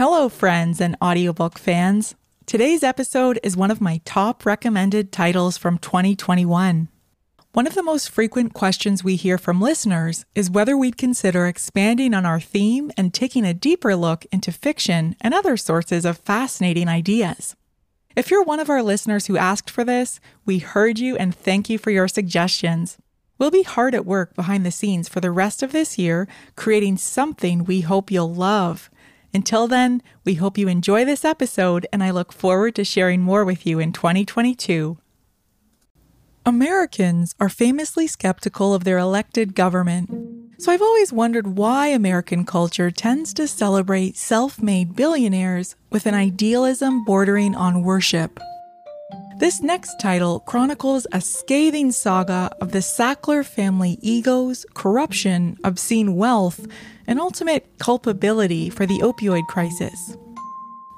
Hello, friends and audiobook fans. Today's episode is one of my top recommended titles from 2021. One of the most frequent questions we hear from listeners is whether we'd consider expanding on our theme and taking a deeper look into fiction and other sources of fascinating ideas. If you're one of our listeners who asked for this, we heard you and thank you for your suggestions. We'll be hard at work behind the scenes for the rest of this year, creating something we hope you'll love. Until then, we hope you enjoy this episode, and I look forward to sharing more with you in 2022. Americans are famously skeptical of their elected government. So I've always wondered why American culture tends to celebrate self made billionaires with an idealism bordering on worship. This next title chronicles a scathing saga of the Sackler family egos, corruption, obscene wealth, and ultimate culpability for the opioid crisis.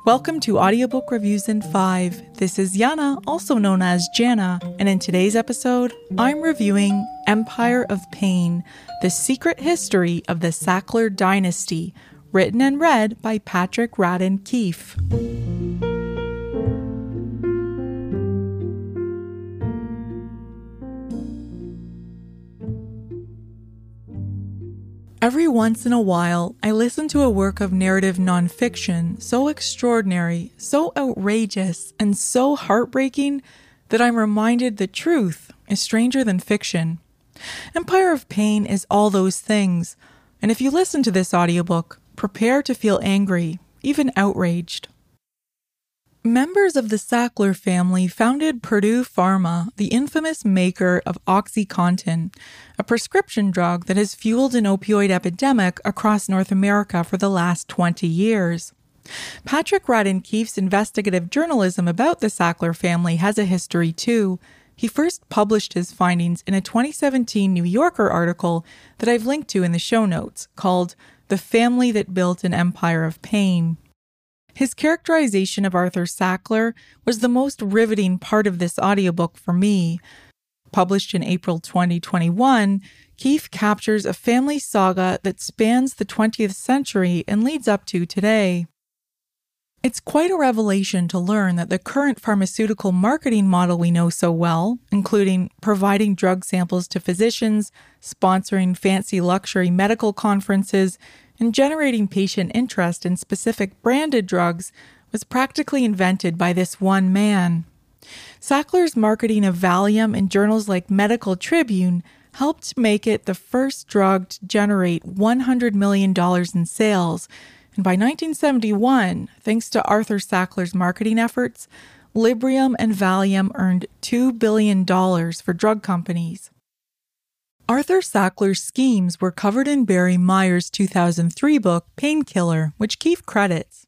Welcome to Audiobook Reviews in 5. This is Yana, also known as Jana, and in today's episode, I'm reviewing Empire of Pain The Secret History of the Sackler Dynasty, written and read by Patrick Radden Keefe. Every once in a while, I listen to a work of narrative nonfiction so extraordinary, so outrageous, and so heartbreaking that I'm reminded the truth is stranger than fiction. Empire of Pain is all those things, and if you listen to this audiobook, prepare to feel angry, even outraged. Members of the Sackler family founded Purdue Pharma, the infamous maker of OxyContin, a prescription drug that has fueled an opioid epidemic across North America for the last 20 years. Patrick Radden Keefe's investigative journalism about the Sackler family has a history too. He first published his findings in a 2017 New Yorker article that I've linked to in the show notes called The Family That Built an Empire of Pain. His characterization of Arthur Sackler was the most riveting part of this audiobook for me. Published in April 2021, Keefe captures a family saga that spans the 20th century and leads up to today. It's quite a revelation to learn that the current pharmaceutical marketing model we know so well, including providing drug samples to physicians, sponsoring fancy luxury medical conferences, and generating patient interest in specific branded drugs was practically invented by this one man. Sackler's marketing of Valium in journals like Medical Tribune helped make it the first drug to generate $100 million in sales. And by 1971, thanks to Arthur Sackler's marketing efforts, Librium and Valium earned $2 billion for drug companies. Arthur Sackler's schemes were covered in Barry Meier's 2003 book, Painkiller, which Keefe credits.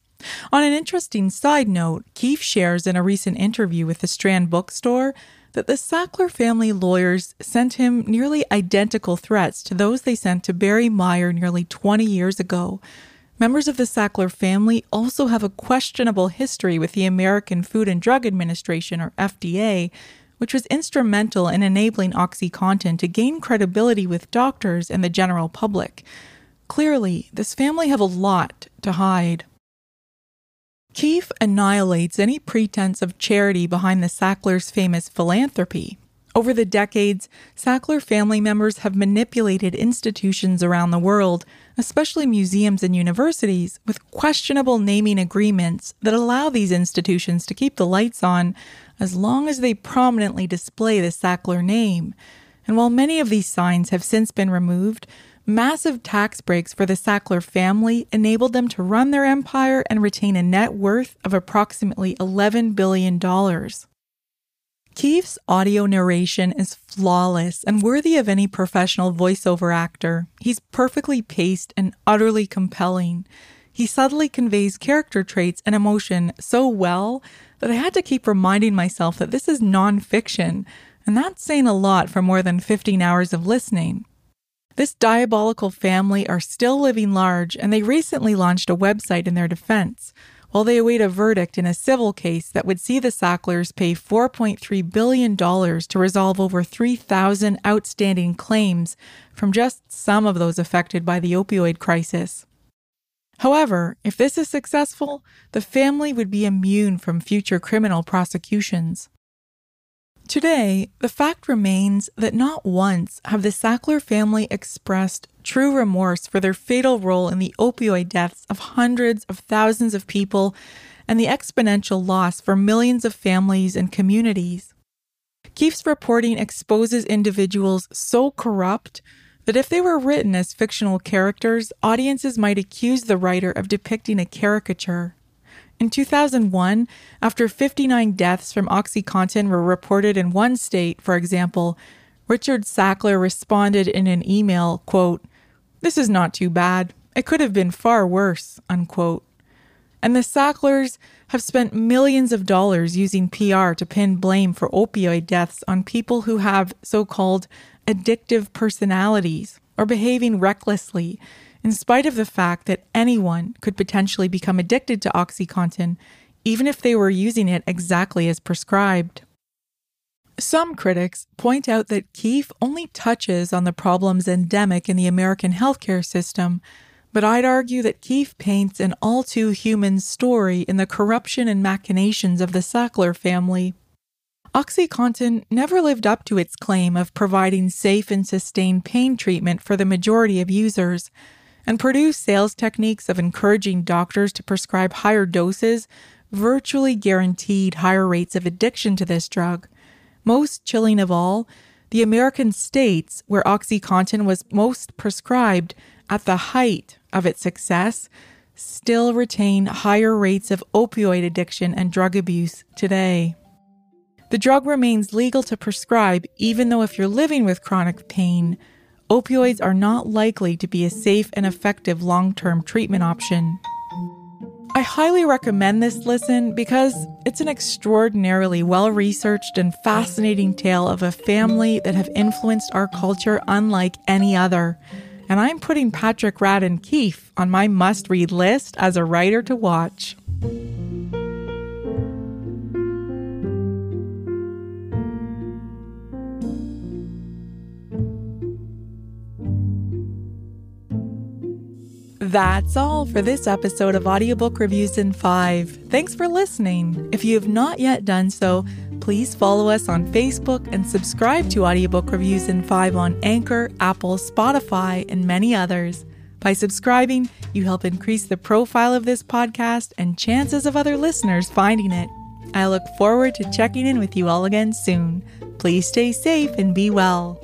On an interesting side note, Keefe shares in a recent interview with the Strand Bookstore that the Sackler family lawyers sent him nearly identical threats to those they sent to Barry Meier nearly 20 years ago. Members of the Sackler family also have a questionable history with the American Food and Drug Administration, or FDA, which was instrumental in enabling OxyContin to gain credibility with doctors and the general public. Clearly, this family have a lot to hide. Keefe annihilates any pretense of charity behind the Sacklers' famous philanthropy. Over the decades, Sackler family members have manipulated institutions around the world, especially museums and universities, with questionable naming agreements that allow these institutions to keep the lights on as long as they prominently display the Sackler name. And while many of these signs have since been removed, massive tax breaks for the Sackler family enabled them to run their empire and retain a net worth of approximately $11 billion. Keefe's audio narration is flawless and worthy of any professional voiceover actor. He's perfectly paced and utterly compelling. He subtly conveys character traits and emotion so well that I had to keep reminding myself that this is nonfiction, and that's saying a lot for more than 15 hours of listening. This diabolical family are still living large, and they recently launched a website in their defense, while they await a verdict in a civil case that would see the Sacklers pay $4.3 billion to resolve over 3,000 outstanding claims from just some of those affected by the opioid crisis. However, if this is successful, the family would be immune from future criminal prosecutions. Today, the fact remains that not once have the Sackler family expressed true remorse for their fatal role in the opioid deaths of hundreds of thousands of people and the exponential loss for millions of families and communities. Keefe's reporting exposes individuals so corrupt that if they were written as fictional characters, audiences might accuse the writer of depicting a caricature. In 2001, after 59 deaths from OxyContin were reported in one state, for example, Richard Sackler responded in an email, quote, This is not too bad. It could have been far worse, unquote. And the Sacklers have spent millions of dollars using PR to pin blame for opioid deaths on people who have so called addictive personalities or behaving recklessly, in spite of the fact that anyone could potentially become addicted to OxyContin, even if they were using it exactly as prescribed. Some critics point out that Keefe only touches on the problems endemic in the American healthcare system, but I'd argue that Keefe paints an all too human story in the corruption and machinations of the Sackler family. OxyContin never lived up to its claim of providing safe and sustained pain treatment for the majority of users, and Purdue's sales techniques of encouraging doctors to prescribe higher doses virtually guaranteed higher rates of addiction to this drug. Most chilling of all, the American states where OxyContin was most prescribed at the height of its success still retain higher rates of opioid addiction and drug abuse today. The drug remains legal to prescribe even though if you're living with chronic pain, opioids are not likely to be a safe and effective long term treatment option. I highly recommend this listen because it's an extraordinarily well researched and fascinating tale of a family that have influenced our culture unlike any other. And I'm putting Patrick Radden Keefe on my must read list as a writer to watch. That's all for this episode of Audiobook Reviews in 5. Thanks for listening. If you have not yet done so, please follow us on Facebook and subscribe to Audiobook Reviews in 5 on Anchor, Apple, Spotify, and many others. By subscribing, you help increase the profile of this podcast and chances of other listeners finding it. I look forward to checking in with you all again soon. Please stay safe and be well.